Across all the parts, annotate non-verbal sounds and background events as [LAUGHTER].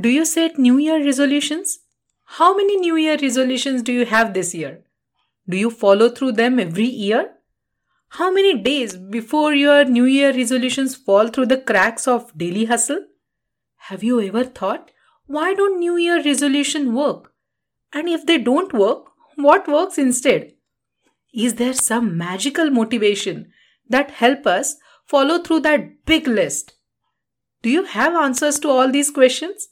Do you set New Year resolutions? How many New Year resolutions do you have this year? Do you follow through them every year? How many days before your New Year resolutions fall through the cracks of daily hustle? Have you ever thought, why don't New Year resolution work? And if they don't work, what works instead? Is there some magical motivation that help us follow through that big list? Do you have answers to all these questions?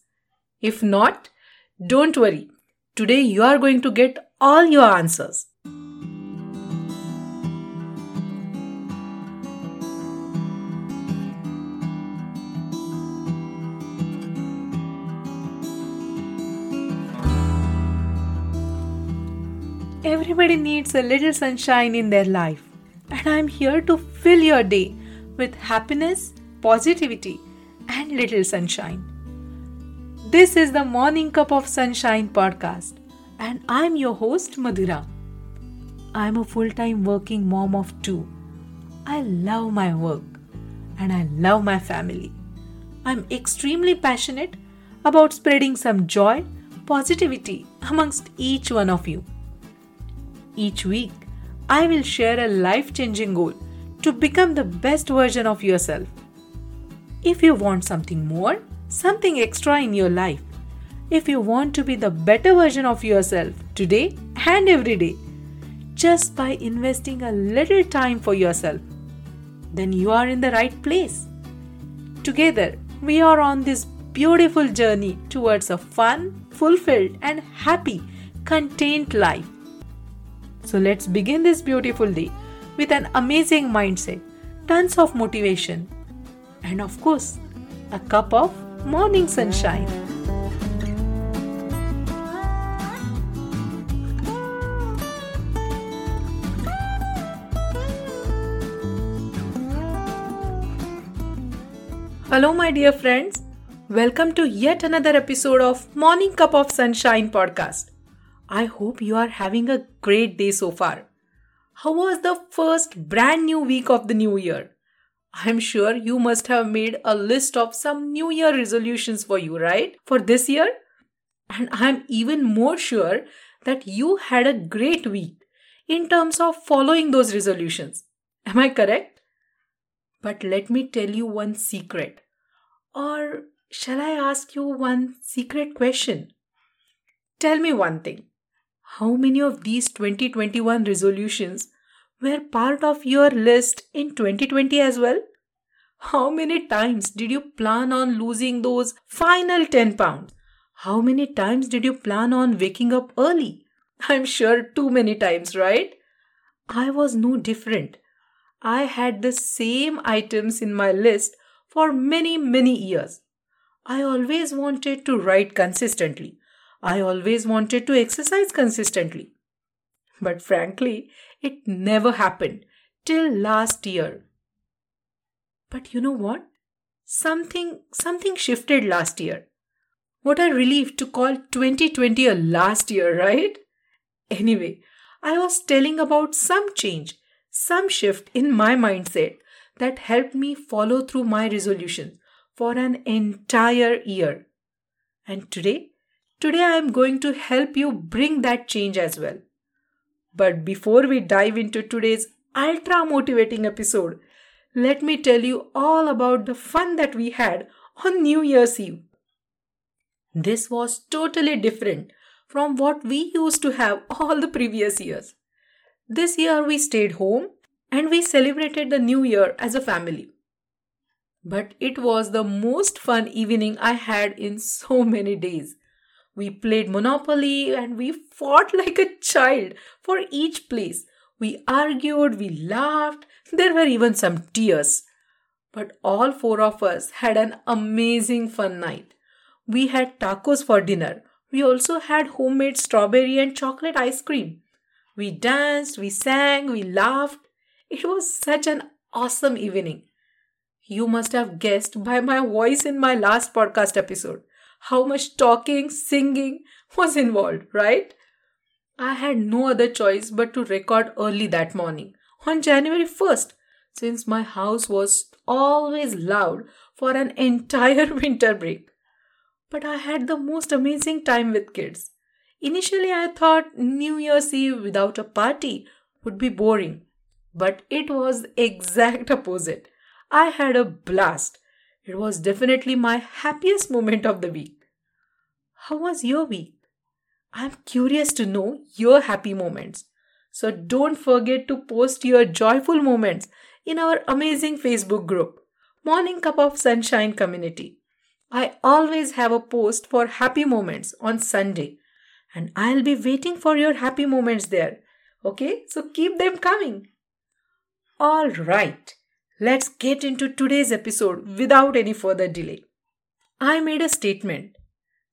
If not, don't worry. Today you are going to get all your answers. Everybody needs a little sunshine in their life, and I'm here to fill your day with happiness, positivity, and little sunshine. This is the Morning Cup of Sunshine podcast, and I'm your host, Madhura. I'm a full time working mom of two. I love my work and I love my family. I'm extremely passionate about spreading some joy, positivity amongst each one of you. Each week, I will share a life changing goal to become the best version of yourself. If you want something more, something extra in your life. If you want to be the better version of yourself today and every day, just by investing a little time for yourself, then you are in the right place. Together, we are on this beautiful journey towards a fun, fulfilled, and happy, contained life. So let's begin this beautiful day with an amazing mindset, tons of motivation, and of course, a cup of morning sunshine. Hello, my dear friends. Welcome to yet another episode of Morning Cup of Sunshine podcast. I hope you are having a great day so far. How was the first brand new week of the new year? I'm sure you must have made a list of some New Year resolutions for you, right? For this year? And I'm even more sure that you had a great week in terms of following those resolutions. Am I correct? But let me tell you one secret. Or shall I ask you one secret question? Tell me one thing. How many of these 2021 resolutions were part of your list in 2020 as well? How many times did you plan on losing those final 10 pounds? How many times did you plan on waking up early? I'm sure too many times, right? I was no different. I had the same items in my list for many, many years. I always wanted to write consistently. I always wanted to exercise consistently. But frankly, it never happened till last year. But you know what? Something something shifted last year. What a relief to call 2020 a last year, right? Anyway, I was telling about some change, some shift in my mindset that helped me follow through my resolutions for an entire year. And today, today I am going to help you bring that change as well. But before we dive into today's ultra motivating episode, let me tell you all about the fun that we had on New Year's Eve. This was totally different from what we used to have [LAUGHS] all the previous years. This year we stayed home and we celebrated the new year as a family. But it was the most fun evening I had in so many days. We played Monopoly and we fought like a child for each place. We argued, we laughed, there were even some tears. But all four of us had an amazing fun night. We had tacos for dinner. We also had homemade strawberry and chocolate ice cream. We danced, we sang, we laughed. It was such an awesome evening. You must have guessed by my voice in my last podcast episode how much talking, singing was involved, right? I had no other choice but to record early that morning on January 1st, since my house was always loud for an entire [LAUGHS] winter break. but I had the most amazing time with kids. Initially, I thought New Year's Eve without a party would be boring, but it was exact opposite. I had a blast. It was definitely my happiest moment of the week. How was your week? I'm curious to know your happy moments. So don't forget to post your joyful moments in our amazing Facebook group, Morning Cup of Sunshine Community. I always have a post for happy moments on Sunday, and I'll be waiting for your happy moments there. Okay, so keep them coming. All right, let's get into today's episode without any further delay. I made a statement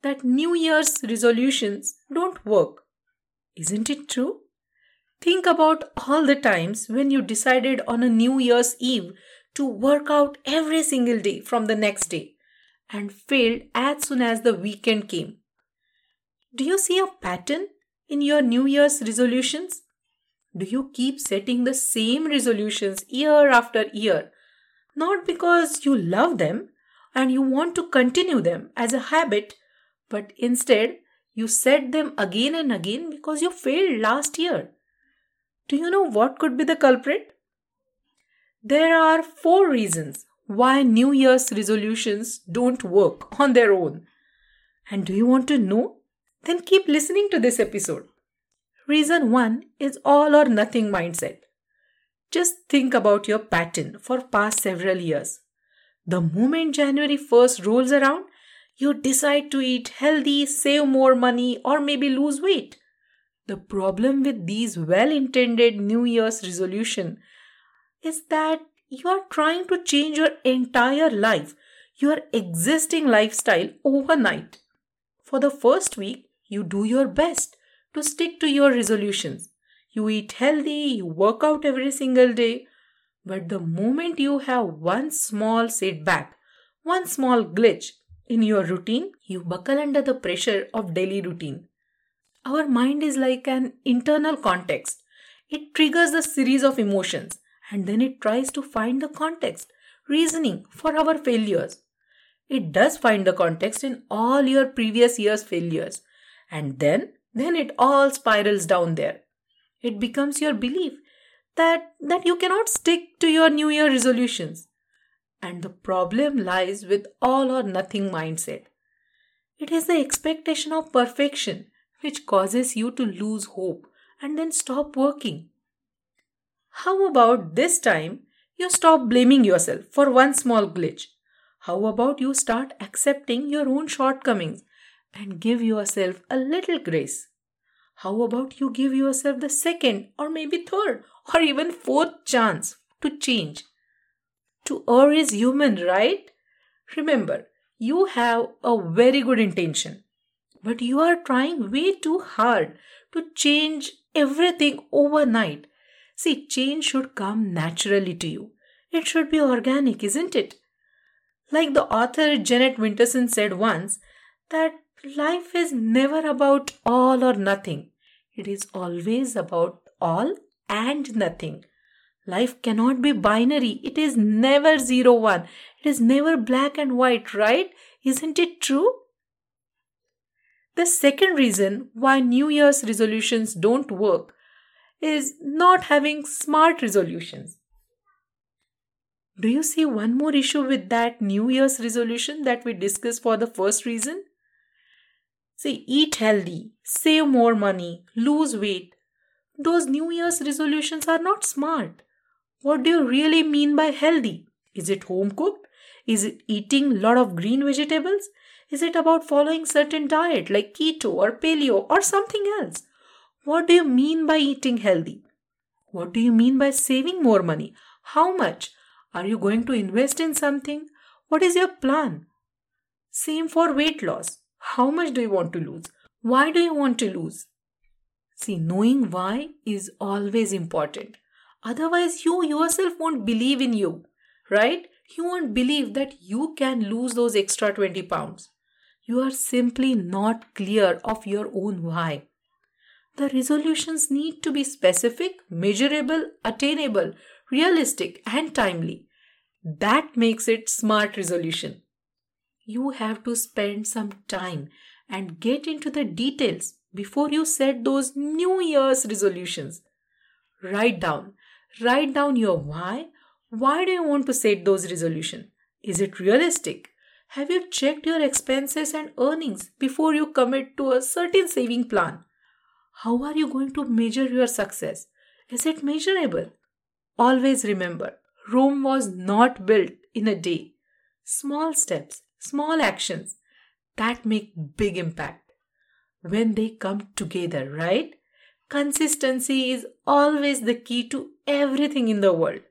that New Year's resolutions don't work. Isn't it true? Think about all the times when you decided on a New Year's Eve to work out every single day from the next day and failed as soon as the weekend came. Do you see a pattern in your New Year's resolutions? Do you keep setting the same resolutions year after year? Not because you love them and you want to continue them as a habit, but instead you set them again and again because you failed last year. Do you know what could be the culprit? There are four reasons why New Year's resolutions don't work on their own. And do you want to know? Then keep listening to this episode. Reason 1 is all or nothing mindset. Just think about your pattern for past several years. The moment January 1st rolls around, you decide to eat healthy, save more money, or maybe lose weight. The problem with these well intended New Year's resolution is that you are trying to change your entire life, your existing lifestyle overnight. For the first week, you do your best to stick to your resolutions. You eat healthy, you work out every single day. But the moment you have one small setback, one small glitch in your routine, you buckle under the pressure of daily routine. Our mind is like an internal context. It triggers a series of emotions and then it tries to find the context, reasoning for our failures. It does find the context in all your previous year's failures, and then, then it all spirals down there. It becomes your belief that, that you cannot stick to your New Year resolutions. And the problem lies with all or nothing mindset. It is the expectation of perfection which causes you to lose hope and then stop working. How about this time you stop blaming yourself for one small glitch? How about you start accepting your own shortcomings and give yourself a little grace? How about you give yourself the second or maybe third or even fourth chance to change? To err is human, right? Remember, you have a very good intention, but you are trying way too hard to change everything overnight See, change should come naturally to you. It should be organic, isn't it? Like the author Janet Winterson said once, that life is never about all or nothing. It is always about all and nothing. Life cannot be binary. It is never zero one. It is never black and white, right? Isn't it true? The second reason why New Year's resolutions don't work is not having smart resolutions. Do you see one more issue with that New Year's resolution that we discussed for the first reason? See, eat healthy, save more money, lose weight. Those New Year's resolutions are not smart. What do you really mean by healthy? Is it home cooked? Is it eating lot of green vegetables? Is it about following certain diet like keto or paleo or something else? What do you mean by eating healthy? What do you mean by saving more money? How much? Are you going to invest in something? What is your plan? Same for weight loss. How much do you want to lose? Why do you want to lose? See, knowing why is always important. Otherwise, you yourself won't believe in you, right? You won't believe that you can lose those extra 20 pounds. You are simply not clear of your own why. The resolutions need to be specific, measurable, attainable, realistic, and timely. That makes it smart resolution. You have to spend some time and get into the details before you set those New Year's resolutions. Write down. Write down your why. Why do you want to set those resolutions? Is it realistic? Have you checked your expenses and earnings before you commit to a certain saving plan? How are you going to measure your success? Is it measurable? Always remember, Rome was not built in a day. Small steps, small actions that make big impact when they come together, right? Consistency is always the key to everything in the world.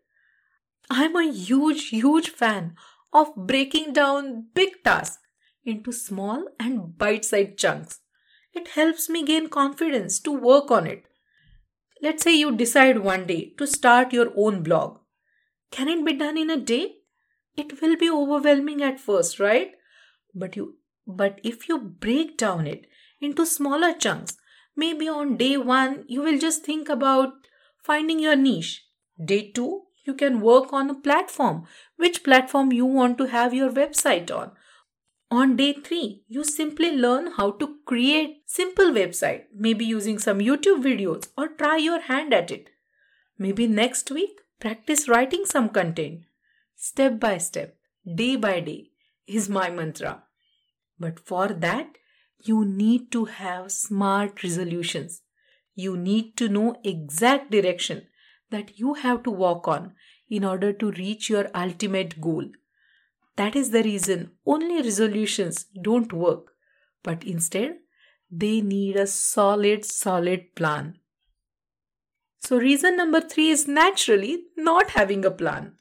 I'm a huge, huge fan of breaking down big tasks into small and bite sized chunks. It helps me gain confidence to work on it. Let's say you decide one day to start your own blog. Can it be done in a day? It will be overwhelming at first, right? But you but if you break down it into smaller chunks, maybe on day 1 you will just think about finding your niche. Day 2 you can work on a platform, which platform you want to have your website on. On day 3, you simply learn how to create simple website, maybe using some YouTube videos or try your hand at it. Maybe next week, practice writing some content. Step by step, day by day is my mantra. But for that, you need to have smart resolutions. You need to know exact direction that you have to walk on in order to reach your ultimate goal. That is the reason only resolutions don't work, but instead they need a solid, solid plan. So, reason number three is naturally not having a plan.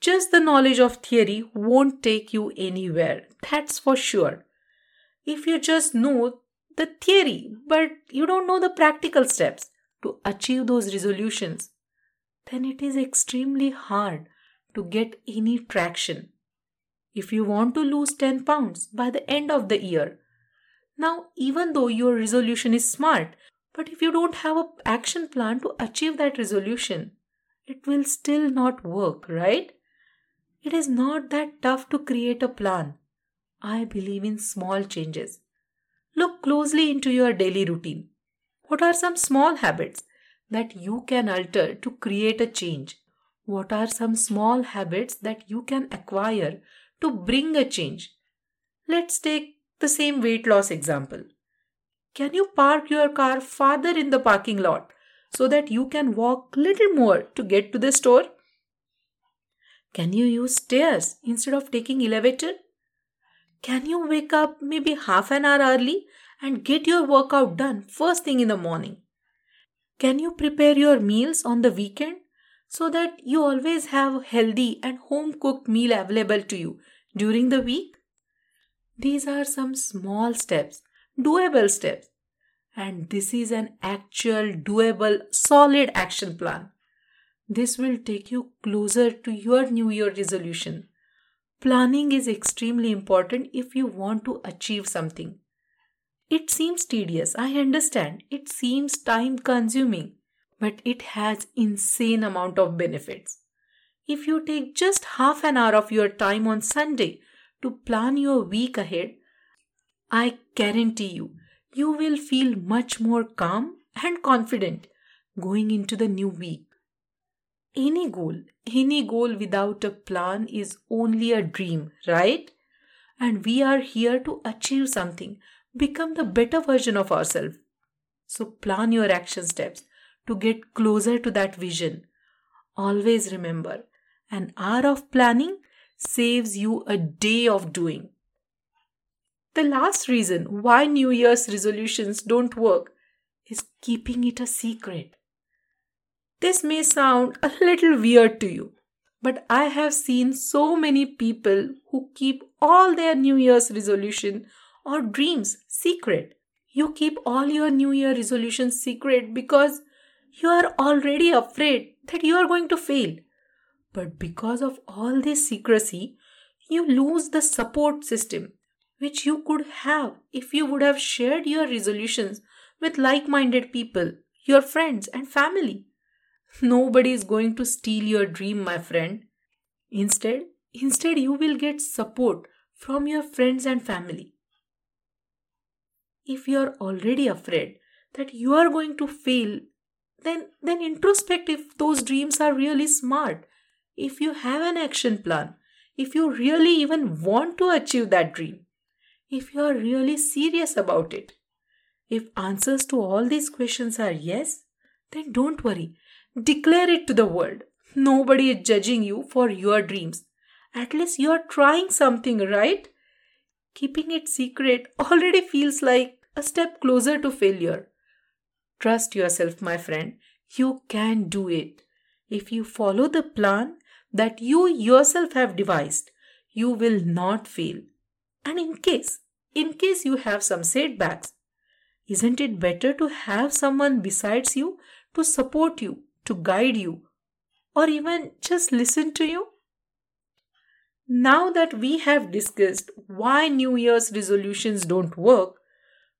Just the knowledge of theory won't take you anywhere, that's for sure. If you just know the theory, but you don't know the practical steps to achieve those resolutions, then it is extremely hard to get any traction. If you want to lose 10 pounds by the end of the year, now even though your resolution is smart, but if you don't have an action plan to achieve that resolution, it will still not work, right? It is not that tough to create a plan. I believe in small changes. Look closely into your daily routine. What are some small habits that you can alter to create a change? What are some small habits that you can acquire to bring a change? Let's take the same weight loss example. Can you park your car farther in the parking lot so that you can walk little more to get to the store? Can you use stairs instead of taking elevator? Can you wake up maybe half an hour early and get your workout done first thing in the morning? Can you prepare your meals on the weekend so that you always have healthy and home cooked meal available to you during the week? These are some small steps, doable steps. And this is an actual doable solid action plan. This will take you closer to your new year resolution. Planning is extremely important if you want to achieve something. It seems tedious, I understand. It seems time consuming, but it has insane amount of benefits. If you take just half an hour of your time on Sunday to plan your week ahead, I guarantee you, you will feel much more calm and confident going into the new week. Any goal, any goal without a plan is only a dream, right? And we are here to achieve something become the better version of ourselves. So plan your action steps to get closer to that vision. Always remember, an hour of planning saves you a day of doing. The last reason why New Year's resolutions don't work is keeping it a secret. This may sound a little weird to you, but I have seen so many people who keep all their New Year's resolution or dreams secret. You keep all your New Year resolutions secret because you are already afraid that you are going to fail. But because of all this secrecy, you lose the support system which you could have if you would have shared your resolutions with like minded people, your friends, and family. Nobody is going to steal your dream, my friend. Instead, instead you will get support from your friends and family. If you are already afraid that you are going to fail, then, then introspect if those dreams are really smart. If you have an action plan, if you really even want to achieve that dream, if you are really serious about it. If answers to all these questions are yes, then don't worry. Declare it to the world. Nobody is judging you for your dreams. At least you are trying something, right? Keeping it secret already feels like a step closer to failure. Trust yourself, my friend. You can do it. If you follow the plan that you yourself have devised, you will not fail. And in case, in case you have some setbacks, isn't it better to have someone besides you to support you, to guide you, or even just listen to you? Now that we have discussed why New Year's resolutions don't work,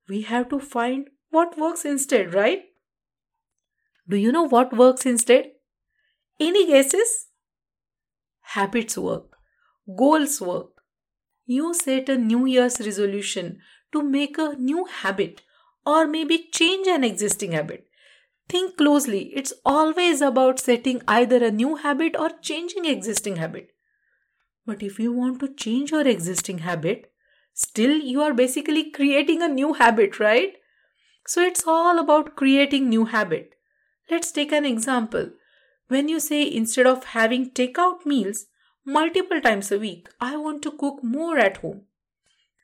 we have to find what works instead, right? Do you know what works instead? Any guesses? Habits work, goals work. You set a New Year's resolution to make a new habit or maybe change an existing habit. Think closely. It's always about setting either a new habit or changing existing habit. But if you want to change your existing habit, still you are basically creating a new habit, right? So it's all about creating new habit. Let's take an example. When you say instead of having takeout meals multiple times a week, I want to cook more at home.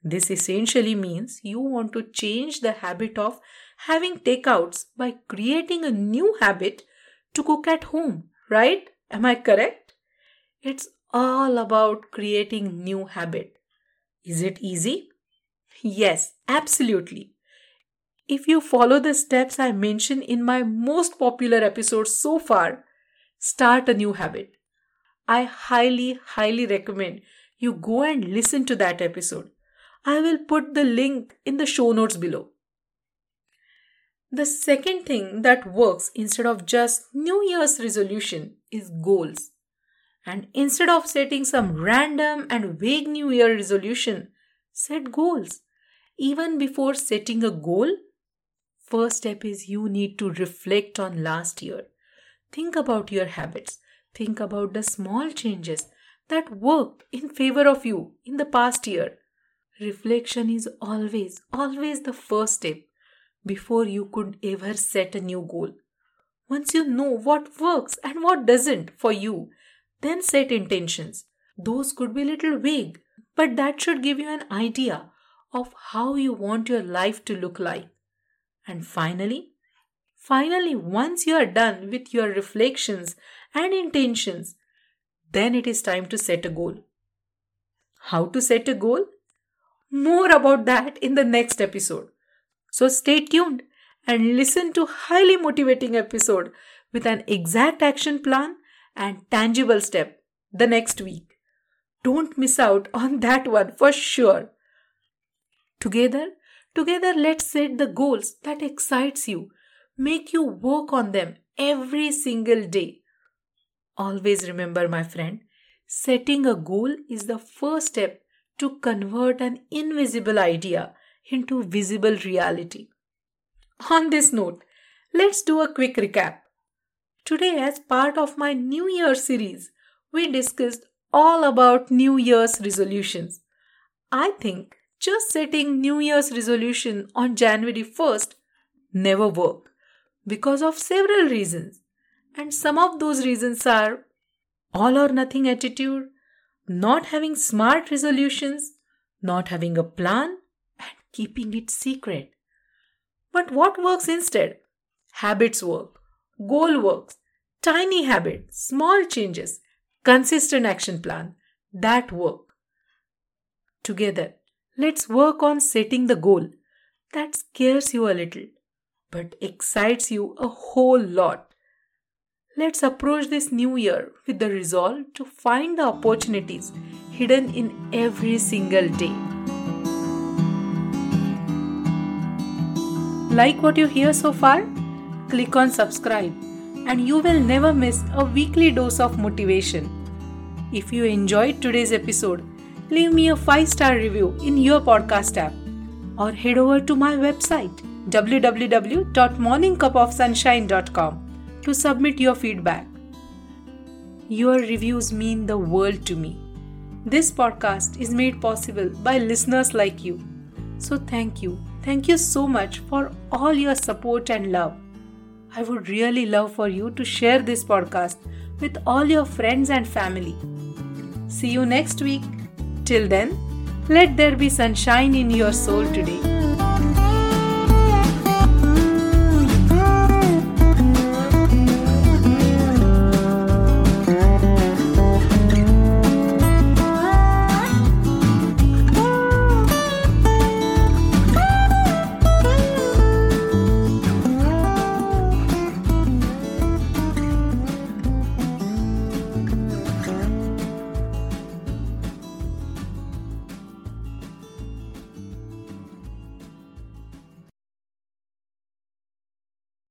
This essentially means you want to change the habit of having takeouts by creating a new habit to cook at home, right? Am I correct? It's all about creating new habit. Is it easy? Yes, absolutely. If you follow the steps I mentioned in my most popular episodes so far, start a new habit. I highly, highly recommend you go and listen to that episode. I will put the link in the show notes below. The second thing that works instead of just New Year's resolution is goals. And instead of setting some random and vague New Year resolution, set goals. Even before setting a goal, first step is you need to reflect on last year. Think about your habits. Think about the small changes that worked in favor of you in the past year Reflection is always, always the first step before you could ever set a new goal. Once you know what works and what doesn't for you, then set intentions. Those could be a little vague, but that should give you an idea of how you want your life to look like. And finally, finally, once you are done with your reflections and intentions, then it is time to set a goal. How to set a goal? More about that in the next episode. So stay tuned and listen to highly motivating episode with an exact action plan and tangible step the next week. Don't miss out [LAUGHS] on that one for sure. Together, together let's set the goals that excites you. Make you work on them every single day. Always remember my friend, setting a goal is the first step to convert an invisible idea into visible reality. On this note, let's do a quick recap. Today, as part of my New Year series, we discussed all about New Year's resolutions. I think just setting New Year's resolution on January 1st never work because of several reasons. And some of those reasons are all or nothing attitude, not having smart resolutions, not having a plan, keeping it secret. But what works instead? Habits work, goal works, tiny habits, small changes, consistent action plan that work. Together, let's work on setting the goal that scares you a little but excites you a whole lot. Let's approach this new year with the resolve to find the opportunities hidden in every single day. Like what you hear so far? Click on subscribe and you will never miss a weekly dose of motivation. If you enjoyed today's episode, leave me a 5 star review in your podcast app or head over to my website www.morningcupofsunshine.com to submit your feedback. Your reviews mean the world to me. This podcast is made possible by listeners like you. So thank you. Thank you so much for all your support and love. I would really love for you to share this podcast with all your friends and family. See you next week. Till then, let there be sunshine in your soul today.